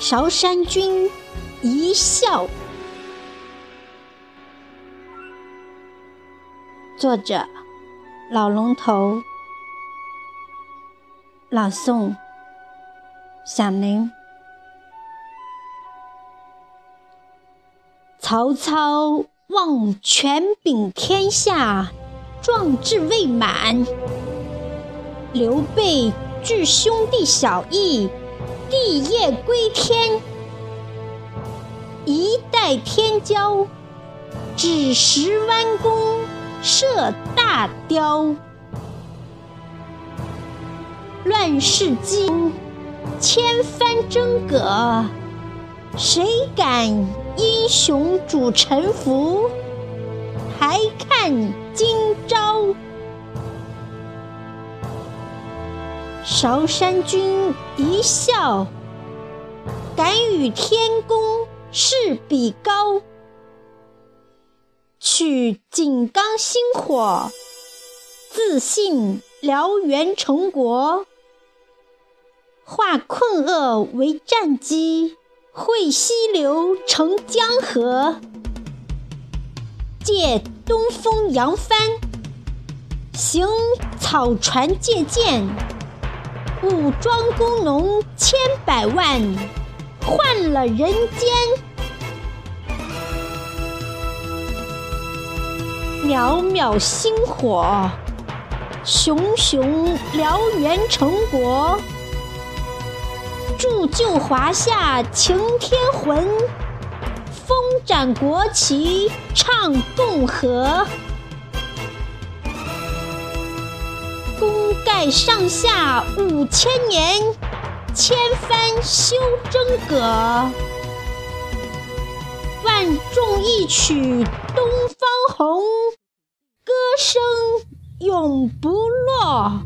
韶山君一笑。作者：老龙头，朗诵：响铃。曹操望权柄天下，壮志未满；刘备惧兄弟小义。帝业归天，一代天骄，只识弯弓射大雕。乱世机，千帆争戈，谁敢英雄主沉浮？还看今朝。韶山君一笑，敢与天公试比高。取井冈星火，自信燎原成国。化困厄为战机，汇溪流成江河。借东风扬帆，行草船借箭。武装工农千百万，换了人间。渺渺星火，熊熊燎原成国。铸就华夏擎天魂，风展国旗唱共和。在上下五千年，千帆修真阁。万众一曲东方红，歌声永不落。